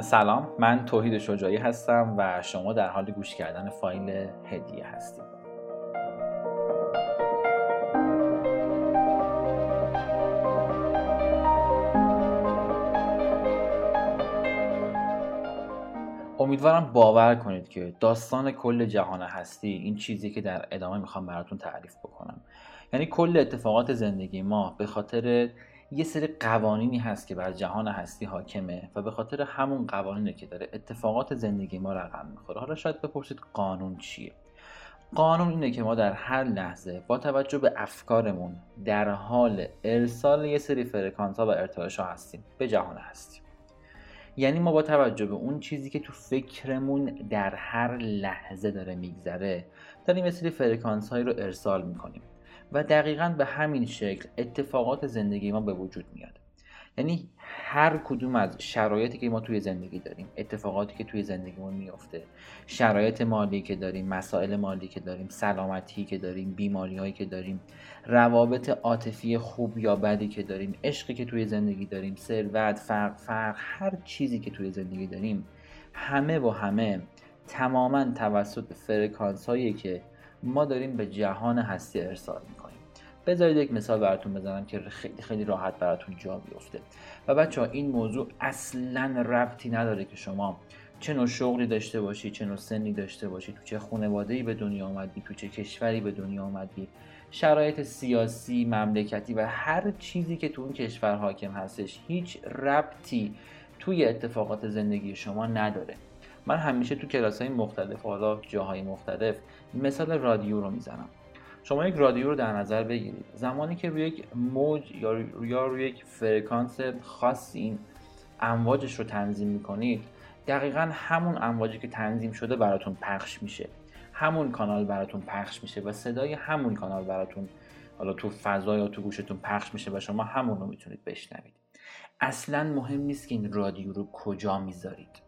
سلام من توحید شجاعی هستم و شما در حال گوش کردن فایل هدیه هستید. امیدوارم باور کنید که داستان کل جهان هستی این چیزی که در ادامه می‌خوام براتون تعریف بکنم. یعنی کل اتفاقات زندگی ما به خاطر یه سری قوانینی هست که بر جهان هستی حاکمه و به خاطر همون قوانینه که داره اتفاقات زندگی ما رقم می‌خوره. حالا شاید بپرسید قانون چیه؟ قانون اینه که ما در هر لحظه با توجه به افکارمون در حال ارسال یه سری فرکانس ها و ارتعاش هستیم به جهان هستیم. یعنی ما با توجه به اون چیزی که تو فکرمون در هر لحظه داره میگذره داریم یه سری فرکانس هایی رو ارسال می‌کنیم. و دقیقا به همین شکل اتفاقات زندگی ما به وجود میاد. یعنی هر کدوم از شرایطی که ما توی زندگی داریم اتفاقاتی که توی زندگیمون میفته شرایط مالی که داریم مسائل مالی که داریم سلامتی که داریم بیماری هایی که داریم روابط عاطفی خوب یا بدی که داریم عشقی که توی زندگی داریم ثروت فرق فرق هر چیزی که توی زندگی داریم همه و همه تماما توسط فرکانس هایی که ما داریم به جهان هستی ارسال می‌کنیم. بذارید یک مثال براتون بزنم که خیلی خیلی راحت براتون جا بیفته. و بچه ها این موضوع اصلا ربطی نداره که شما چه نوع شغلی داشته باشی چه نوع سنی داشته باشی تو چه خانواده‌ای به دنیا آمدی تو چه کشوری به دنیا آمدی شرایط سیاسی مملکتی و هر چیزی که تو اون کشور حاکم هستش هیچ ربطی توی اتفاقات زندگی شما نداره. من همیشه تو کلاس های مختلف حالا جاهای مختلف مثال رادیو رو می‌زنم. شما یک رادیو رو در نظر بگیرید. زمانی که روی یک موج یا روی یک فرکانس خاصی این امواجش رو تنظیم می‌کنید دقیقا همون امواجی که تنظیم شده براتون پخش میشه. همون کانال براتون پخش میشه و صدای همون کانال براتون حالا تو فضا یا تو گوشتون پخش میشه و شما همون رو می‌تونید بشنوید. اصلا مهم نیست که این رادیو رو کجا می‌ذارید.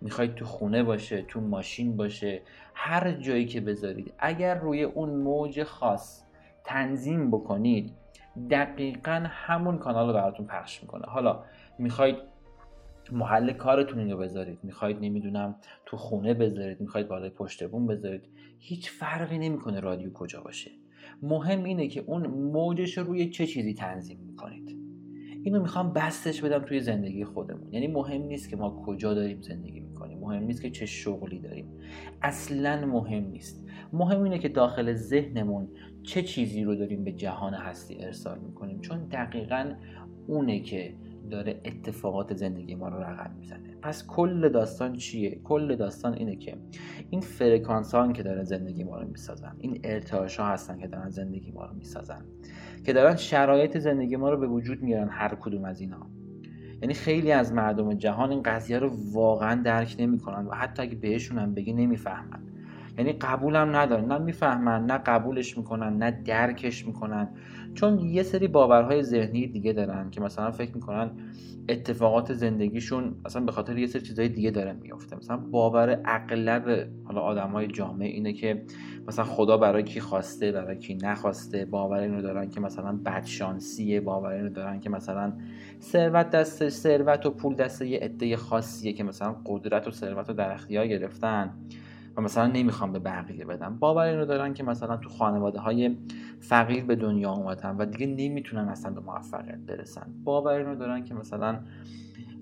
می‌خواید تو خونه باشه تو ماشین باشه هر جایی که بذارید. اگر روی اون موج خاص تنظیم بکنید دقیقا همون کانال رو براتون پخش می‌کنه. حالا می‌خواید محل کارتون رو بذارید می‌خواید نمی‌دونم تو خونه بذارید می‌خواید بالای پشت بوم بذارید هیچ فرقی نمی‌کنه رادیو کجا باشه. مهم اینه که اون موجش رو روی چه چیزی تنظیم می‌کنید. اینو می‌خوام بستش بدم توی زندگی خودمون. یعنی مهم نیست که ما کجا داریم زندگی مهم نیست که چه شغلی داریم. اصلا مهم نیست. مهم اینه که داخل ذهنمون چه چیزی رو داریم به جهان هستی ارسال می‌کنیم. چون دقیقا اونه که داره اتفاقات زندگی ما رو رقم می‌زنه. پس کل داستان چیه؟ کل داستان اینه که این فرکانس که داره زندگی ما رو می‌سازن این ارتعاش ها هستن که دارن زندگی ما رو می‌سازن که دارن شرایط زندگی ما رو به وجود میارن هر کدوم از اینا. یعنی خیلی از مردم جهان این قضیه رو واقعا درک نمی‌کنن و حتی اگه بهشون هم بگی نمی‌فهمن. یعنی قبولم ندارن. نه می‌فهمن نه قبولش می‌کنن نه درکش می‌کنن. چون یه سری باورهای ذهنی دیگه دارن که مثلا فکر می‌کنن اتفاقات زندگیشون اصلا به خاطر یه سری چیزهای دیگه داره میفته مثلا باور اغلب حالا آدمای جامعه اینه که مثلا خدا برای کی خواسته برای کی نخواسته باور اینو دارن که مثلا بدشانسیه باور اینو دارن که مثلا ثروت دست ثروت و پول دست یه عده خاصیه که مثلا قدرت و ثروت رو در اختیار گرفتن و مثلا نمی‌خوام به بقیه بدم باور اینو دارن که مثلا تو خانواده های فقیر به دنیا اومدن و دیگه نمی‌تونن اصلا به موفقیت برسن. باور اینو دارن که مثلا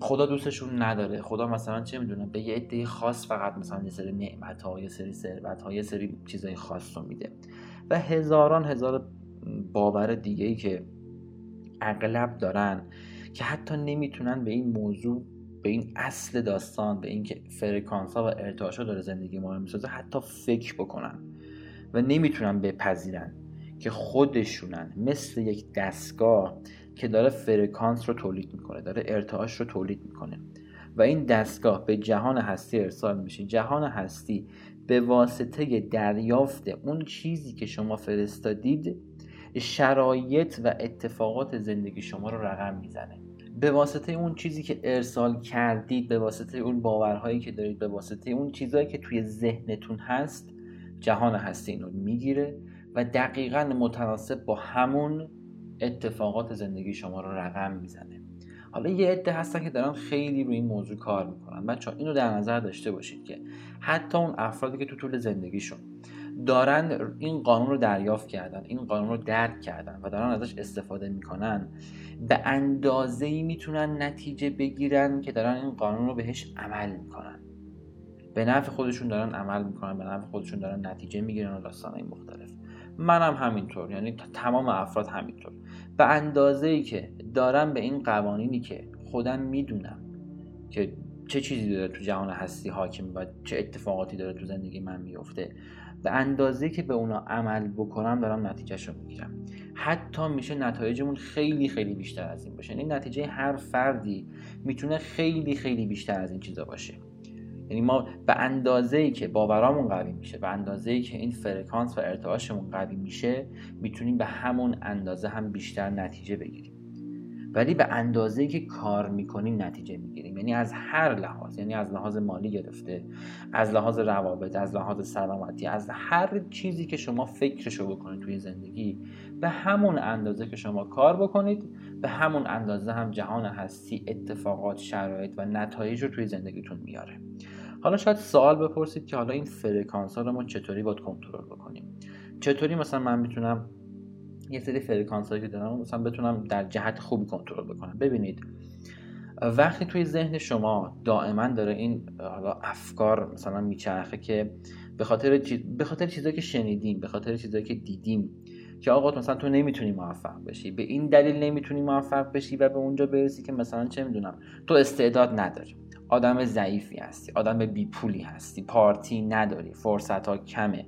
خدا دوستشون نداره. خدا مثلا چه می‌دونه به یه عده خاص فقط مثلا یه سری نعمت ها یه سری ثروت ها یه سری چیزای خاص رو میده. و هزاران هزار باور دیگه ای که اغلب دارن که حتی نمی‌تونن به این موضوع به این اصل داستان به اینکه فرکانس ها و ارتعاش ها داره زندگی ما رو می‌سازه حتی فکر بکنن و نمی‌تونن بپذیرن که خودشونن. مثل یک دستگاه که داره فرکانس رو تولید می‌کنه داره ارتعاش رو تولید می‌کنه. و این دستگاه به جهان هستی ارسال میشه. جهان هستی به واسطه دریافت اون چیزی که شما فرستادید شرایط و اتفاقات زندگی شما رو رقم می‌زنه. به واسطه اون چیزی که ارسال کردید به واسطه اون باورهایی که دارید به واسطه اون چیزهایی که توی ذهنتون هست جهان هستی اینو می‌گیره و دقیقا متناسب با همون اتفاقات زندگی شما رو رقم می‌زنه. حالا یه عده هستن که دارن خیلی روی این موضوع کار می‌کنن. بچه اینو در نظر داشته باشید که حتی اون افرادی که تو طول زندگیشون دارن این قانون رو دریافت کردن این قانون رو درک کردن و دارن ازش استفاده می‌کنن به اندازه ای می‌تونن نتیجه بگیرن که دارن این قانون رو بهش عمل می‌کنن. به نفع خودشون دارن عمل می‌کنن به نفع خودشون دارن نتیجه می‌گیرن و داستانهای مختلف. منم همینطور یعنی تمام افراد همینطور. به اندازه ای که دارم به این قوانینی که خودم می‌دونم که چه چیزی داره تو جهان هستی حاکم و چه اتفاقاتی داره تو زندگی من میفته به اندازه که به اونا عمل بکنم دارم نتیجهش رو می‌گیرم. حتی میشه نتایجمون خیلی خیلی بیشتر از این باشه. یعنی نتیجه هر فردی می‌تونه خیلی خیلی بیشتر از این چیزا باشه. یعنی ما به اندازه ای که باورامون قوی میشه به اندازه ای که این فرکانس و ارتعاشمون قوی میشه می‌تونیم به همون اندازه هم بیشتر نتیجه بگیریم. ولی به اندازه که کار می‌کنیم نتیجه می‌گیریم. یعنی از هر لحاظ یعنی از لحاظ مالی گرفته از لحاظ روابط از لحاظ سلامتی از هر چیزی که شما فکرشو بکنید توی زندگی به همون اندازه که شما کار بکنید به همون اندازه هم جهان هستی اتفاقات شرایط و نتایج رو توی زندگیتون میاره. حالا شاید سوال بپرسید که حالا این فرکانس ها رو ما چطوری باید کنترل بکنیم؟ چطوری مثلا من می‌تونم یه سری فرکانس هایی که دارم مثلا بتونم در جهت خوبی کنترل بکنم؟ ببینید وقتی توی ذهن شما دائما داره این حالا افکار مثلا میچرخه که به خاطر به خاطر چیزایی که شنیدیم به خاطر چیزایی که دیدیم که آقا مثلا تو نمی‌تونی موفق بشی به این دلیل نمی‌تونی موفق بشی و به اونجا برسی که مثلا چه می‌دونم تو استعداد نداری. آدم ضعیفی هستی آدم بی پولی هستی پارتی نداری فرصت ها کمه.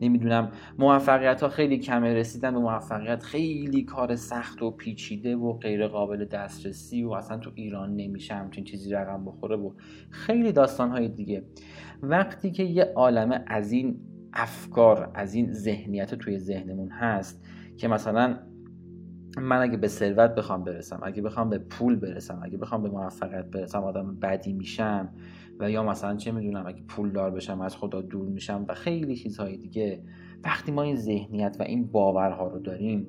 نمی‌دونم موفقیت ها خیلی کمه رسیدن به موفقیت خیلی کار سخت و پیچیده و غیر قابل دسترسی و اصلا تو ایران نمیشه همچین چیزی رقم بخوره و خیلی داستان های دیگه. وقتی که یه عالمه از این افکار از این ذهنیت توی ذهنمون هست که مثلا من اگه به ثروت بخوام برسم اگه بخوام به پول برسم اگه بخوام به موفقیت برسم آدم بدی میشم و یا مثلا چه می‌دونم اگه پول دار بشم از خدا دور میشم و خیلی چیزهای دیگه وقتی ما این ذهنیت و این باورها رو داریم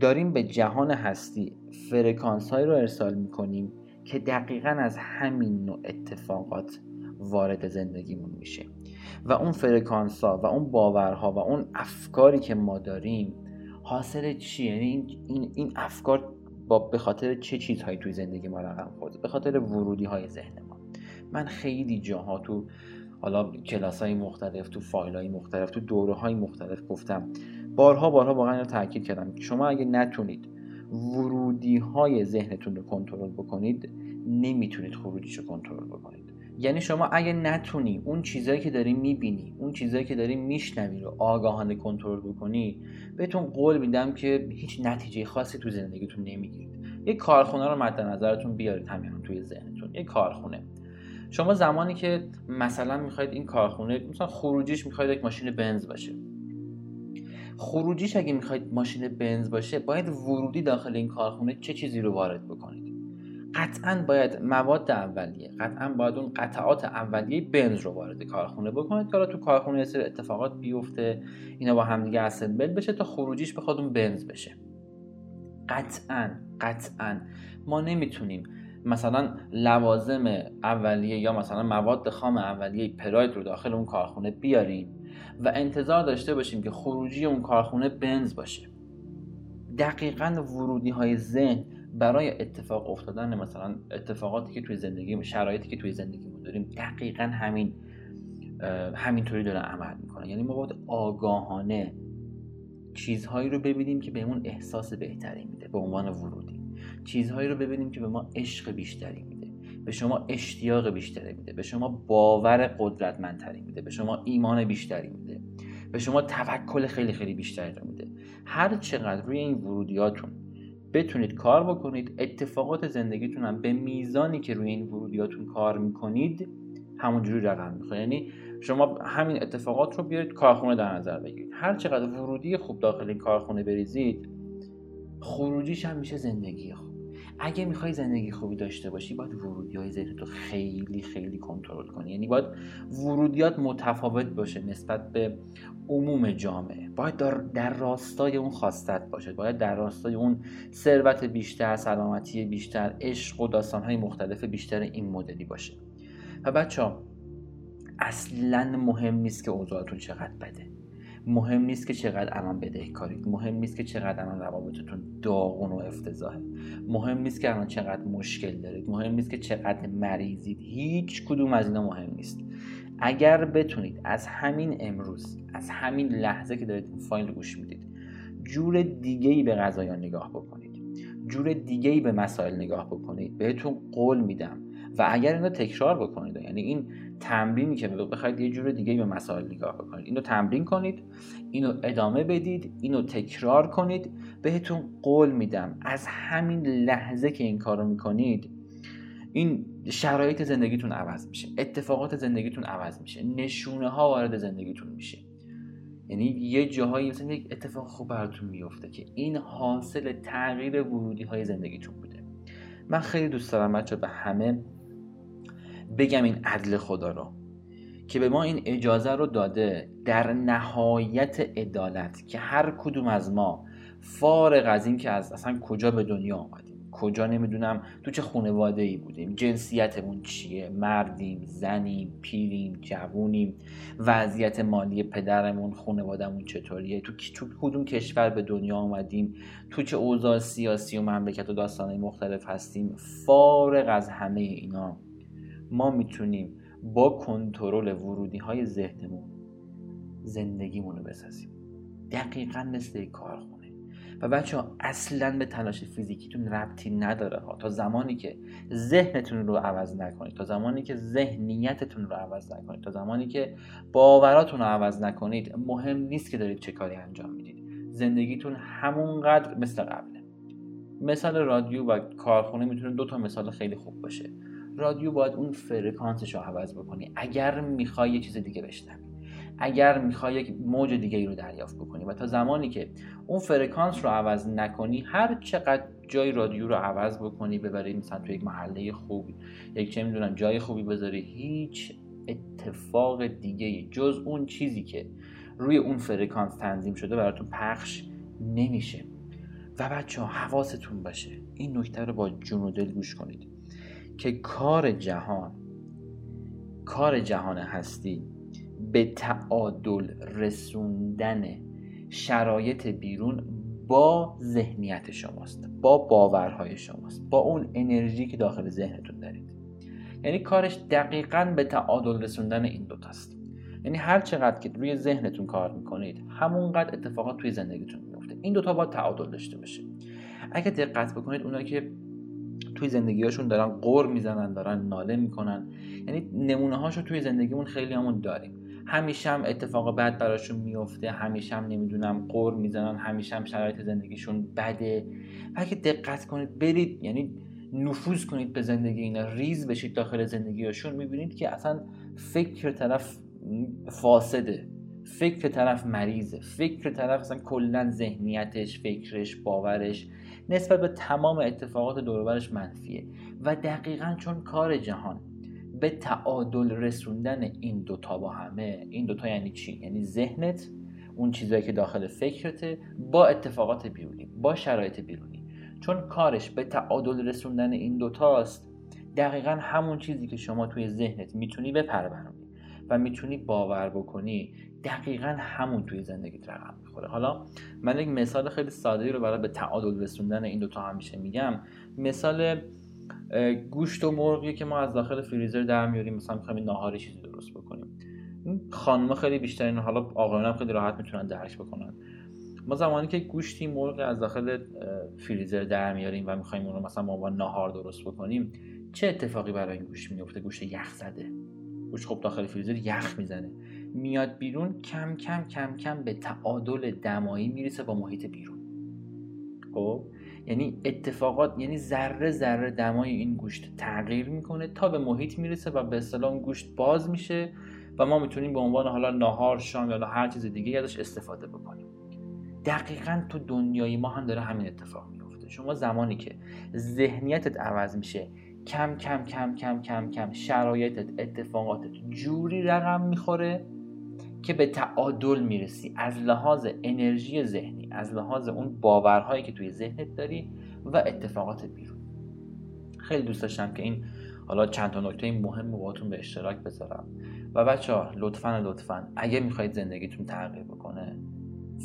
داریم به جهان هستی فرکانس های رو ارسال می‌کنیم که دقیقا از همین نوع اتفاقات وارد زندگیمون میشه. و اون فرکانس ها و اون باورها و اون افکاری که ما داریم حاصل چیه یعنی این, این, این افکار با به خاطر چه چیزهایی توی زندگی ما رقم خورده؟ به خاطر ورودی های ذهن ما. من خیلی جاها تو حالا کلاس های مختلف تو فایل های مختلف تو دوره های مختلف گفتم. بارها بارها واقعا رو تاکید کردم. شما اگه نتونید ورودی های ذهنتون رو کنترل بکنید نمی‌تونید خروجیش رو کنترل بکنید. یعنی شما اگه نتونی اون چیزایی که داری می‌بینی اون چیزایی که داری میشنوی رو آگاهانه کنترل بکنی بهتون قول میدم که هیچ نتیجه خاصی تو زندگیتون نمی‌گیرید. یک کارخونه رو مد نظرتون بیارید همین توی ذهنتون. یک کارخونه. شما زمانی که مثلا می‌خواید این کارخونه مثلا خروجیش می‌خواید یک ماشین بنز باشه. خروجیش اگه می‌خواید ماشین بنز باشه باید ورودی داخل این کارخونه چه چیزی رو وارد بکنید؟ قطعا باید مواد اولیه قطعا باید اون قطعات اولیه بنز رو وارد کارخونه بکنید که تو کارخونه یه اتفاقات بیفته اینا با همدیگه اسمبل بشه تا خروجیش بخواد اون بنز بشه. قطعا قطعا. ما نمی‌تونیم مثلا لوازم اولیه یا مثلا مواد خام اولیه پراید رو داخل اون کارخونه بیاریم و انتظار داشته باشیم که خروجی اون کارخونه بنز باشه. دقیقا ورودی های ذهن برای اتفاق افتادن مثلا اتفاقاتی که توی زندگی شرایطی که توی زندگی داریم دقیقا همین همینطوری داره عمل می‌کنه. یعنی ما باید آگاهانه چیزهایی رو ببینیم که بهمون احساس بهتری میده به عنوان ورودی. چیزهایی رو ببینیم که به ما عشق بیشتری میده به شما اشتیاق بیشتری میده به شما باور قدرتمندتری میده به شما ایمان بیشتری میده به شما توکل خیلی خیلی بیشتری رو میده. هر چقدر روی این ورودیاتون بتونید کار بکنید اتفاقات زندگیتون هم به میزانی که روی این ورودیاتون کار می‌کنید همونجوری رقم می‌خوره. یعنی شما همین اتفاقات رو بیارید کارخونه در نظر بگیرید. هر چقدر ورودی خوب داخل این کارخونه بریزید خروجیش هم میشه زندگی خوب اگه می‌خوای زندگی خوبی داشته باشی باید ورودی های خیلی خیلی کنترل کنی. یعنی باید ورودیات متفاوت باشه نسبت به عموم جامعه. باید در راستای اون خواستت باشه. باید در راستای اون ثروت بیشتر سلامتی بیشتر عشق و داستانهای مختلف بیشتر این مدلی باشه. و بچه ها اصلا مهم نیست که اوضاعتون چقدر بده. مهم نیست که چقدر الان بدهکارید. مهم نیست که چقدر الان روابطتون داغون و افتضاحه. مهم نیست که الان چقدر مشکل دارید. مهم نیست که چقدر مریضید. هیچ کدوم از اینا مهم نیست. اگر بتونید از همین امروز از همین لحظه که دارید فایل گوش می‌دید جور دیگه ای به غذایان نگاه بکنید. جور دیگه ای به مسائل نگاه بکنید. بهتون قول میدم. و اگر اینو تکرار بکنید یعنی این تمرینی که بخواید یه جور دیگه به مسائل نگاه بکنید. اینو تمرین کنید اینو ادامه بدید اینو تکرار کنید. بهتون قول میدم از همین لحظه که این کارو می‌کنید این شرایط زندگیتون عوض میشه اتفاقات زندگیتون عوض میشه نشونه ها وارد زندگیتون میشه. یعنی یه جاهایی مثلا یک اتفاق خوب براتون میفته که این حاصل تغییر ورودی های زندگیتون بوده. من خیلی دوست دارم بچه به همه بگم این عدل خدا رو که به ما این اجازه رو داده در نهایت عدالت که هر کدوم از ما فارغ از این که از اصلا کجا به دنیا آمدیم کجا نمی‌دونم تو چه خانواده ای بودیم جنسیتمون چیه مردیم زنیم پیریم جوونیم وضعیت مالی پدرمون خانوادهمون چطوریه تو تو کدوم کشور به دنیا آمدیم تو چه اوضاع سیاسی و مملکت و داستانهای مختلف هستیم فارغ از همه اینا. ما می‌تونیم با کنترل ورودی های ذهنمون زندگیمون رو بسازیم. دقیقا مثل یک کارخونه. و بچه ها اصلا به تلاش فیزیکیتون ربطی نداره ها. تا زمانی که ذهنتون رو عوض نکنید تا زمانی که ذهنیتتون رو عوض نکنید تا زمانی که باوراتون رو عوض نکنید مهم نیست که دارید چه کاری انجام می‌دید. زندگیتون همونقدر مثل قبله. مثال رادیو و کارخونه می‌تونه دو تا مثال خیلی خوب باشه. رادیو باید اون فرکانسش رو عوض بکنی. اگر می‌خوای یه چیز دیگه بشنوی. اگر می‌خوای یک موج دیگه ای رو دریافت بکنی. و تا زمانی که اون فرکانس رو عوض نکنی هر چقدر جای رادیو رو عوض بکنی ببری مثلا تو یک محله خوبی یک چه می‌دونم جای خوبی بذاری هیچ اتفاق دیگه جز اون چیزی که روی اون فرکانس تنظیم شده براتون پخش نمیشه. و بچه ها حواستون باشه. این نکته رو با جون و دل گوش کنید. که کار جهان کار جهان هستی به تعادل رسوندن شرایط بیرون با ذهنیت شماست با باورهای شماست با اون انرژی که داخل ذهنتون دارید. یعنی کارش دقیقا به تعادل رسوندن این دوتاست یعنی هر چقدر که روی ذهنتون کار می‌کنید همونقدر اتفاقات توی زندگیتون میفته این دوتا با تعادل داشته باشه. اگه دقت بکنید اونایی که توی زندگیهاشون دارن قور می‌زنن دارن ناله می‌کنن. یعنی نمونه هاشو توی زندگیمون خیلی همون داریم. همیشه هم اتفاق بد براشون میفته همیشه هم نمی‌دونم قور می‌زنن همیشه هم شرایط زندگیشون بده. و اگه دقت کنید برید یعنی نفوذ کنید به زندگی اینا ریز بشید داخل زندگیشون می‌بینید که اصلا فکر طرف فاسده فکر طرف مریضه فکر طرف اصلا کلا ذهنیتش فکرش باورش نسبت به تمام اتفاقات دوربرش منفیه و دقیقا چون کار جهان به تعادل رسوندن این دوتا با همه این دوتا یعنی چی؟ یعنی ذهنت اون چیزهایی که داخل فکرته با اتفاقات بیرونی با شرایط بیرونی چون کارش به تعادل رسوندن این دوتاست دقیقا همون چیزی که شما توی ذهنت می‌تونی بپرورونی و می‌تونی باور بکنی دقیقا همون توی زندگیت رقم می‌خوره. حالا من یک مثال خیلی ساده رو برای به تعادل رسوندن این دوتا همیشه میگم. مثال گوشت و مرغی که ما از داخل فریزر در میاریم مثلا می‌خوایم ناهاری چیزی درست بکنیم. این خانم خیلی بیشتر این حالا آقایان هم خیلی راحت می‌تونن درک بکنن. ما زمانی که گوشتی مرغ از داخل فریزر در میاریم و می‌خوایم اون رو مثلا با ناهار درست بکنیم چه اتفاقی برای این گوشت میفته گوشت یخ زده. گوشت خب داخل فریزر یخ می‌زنه. میاد بیرون کم کم کم کم به تعادل دمایی می‌رسه با محیط بیرون. خب؟ یعنی اتفاقات یعنی ذره ذره دمای این گوشت تغییر می‌کنه تا به محیط می‌رسه و به اصطلاح گوشت باز میشه و ما می‌تونیم به عنوان حالا ناهار شام یا هر چیز دیگه ازش استفاده بکنیم. دقیقا تو دنیای ما هم داره همین اتفاق میفته شما زمانی که ذهنیتت عوض میشه کم کم کم کم کم کم شرایطت اتفاقاتت جوری رقم می‌خوره که به تعادل می‌رسی. از لحاظ انرژی ذهنی از لحاظ اون باورهایی که توی ذهنت داری و اتفاقات بیرون. خیلی دوست داشتم که این حالا چند تا نکته مهم باهاتون به اشتراک بذارم. و بچه ها لطفا لطفا اگه می‌خواید زندگیتون تغییر بکنه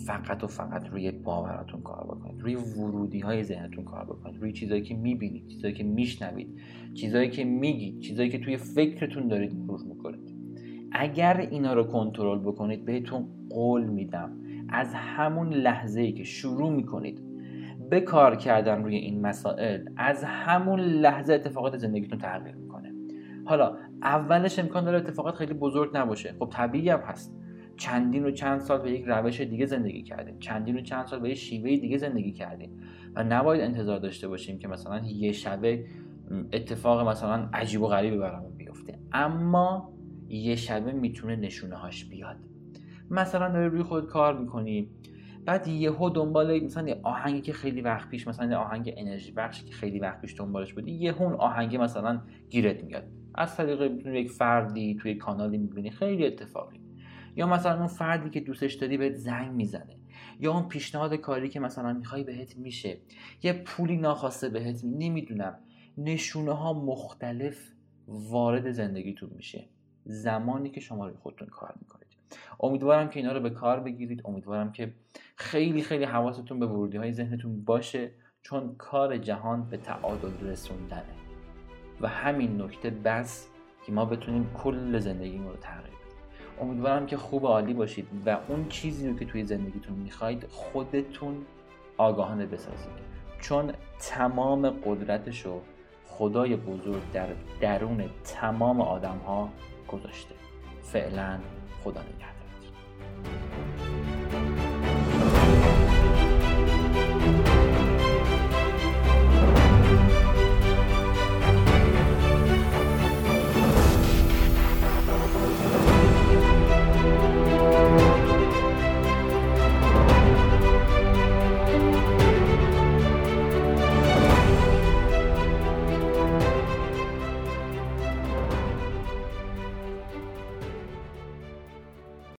فقط و فقط روی باوراتون کار بکنید. روی ورودی های ذهنتون کار بکنید. روی چیزایی که می‌بینید چیزایی که میشنوید چیزایی که میگید چیزایی که توی فکرتون دارید مرور می‌کنید. اگر اینا رو کنترل بکنید بهتون قول میدم. از همون لحظه ای که شروع می‌کنید به کار کردن روی این مسائل از همون لحظه اتفاقات زندگیتون تغییر می‌کنه. حالا اولش امکان داره اتفاقات خیلی بزرگ نباشه. خب طبیعی هم هست. چندین و چند سال به یک روش دیگه زندگی کردیم چندین و چند سال به یک شیوه دیگه زندگی کردیم و نباید انتظار داشته باشیم که مثلا یه شبه اتفاق مثلا عجیب و غریبی برامون بیفته. اما یه شبه می‌تونه نشونه هاش بیاد. مثلا داری روی خود کار می‌کنی بعد یهو دنبال مثلا آهنگی که خیلی وقت پیش مثلا آهنگ انرژی بخشی که خیلی وقت پیش دنبالش بودی یهو اون آهنگ مثلا گیرت میاد. از طریق یک فردی توی کانالی می‌بینی خیلی اتفاقی. یا مثلا اون فردی که دوستش داری بهت زنگ می‌زنه. یا اون پیشنهاد کاری که مثلا می‌خوای بهت میشه. یه پولی ناخواسته بهت نمی‌دونم. نشونه ها مختلف وارد زندگیتون میشه. زمانی که شما روی خودتون کار می‌کنید. امیدوارم که اینا رو به کار بگیرید. امیدوارم که خیلی خیلی حواستون به ورودی های ذهنتون باشه چون کار جهان به تعادل رسوندنه. و همین نکته بس که ما بتونیم کل زندگیمون رو تغییر بدیم امیدوارم که خوب عالی باشید و اون چیزی رو که توی زندگیتون می‌خواید خودتون آگاهانه بسازید. چون تمام قدرتش رو خدای بزرگ در درون تمام آدم ها گذاشته. فعلا خدا نگهدارتون.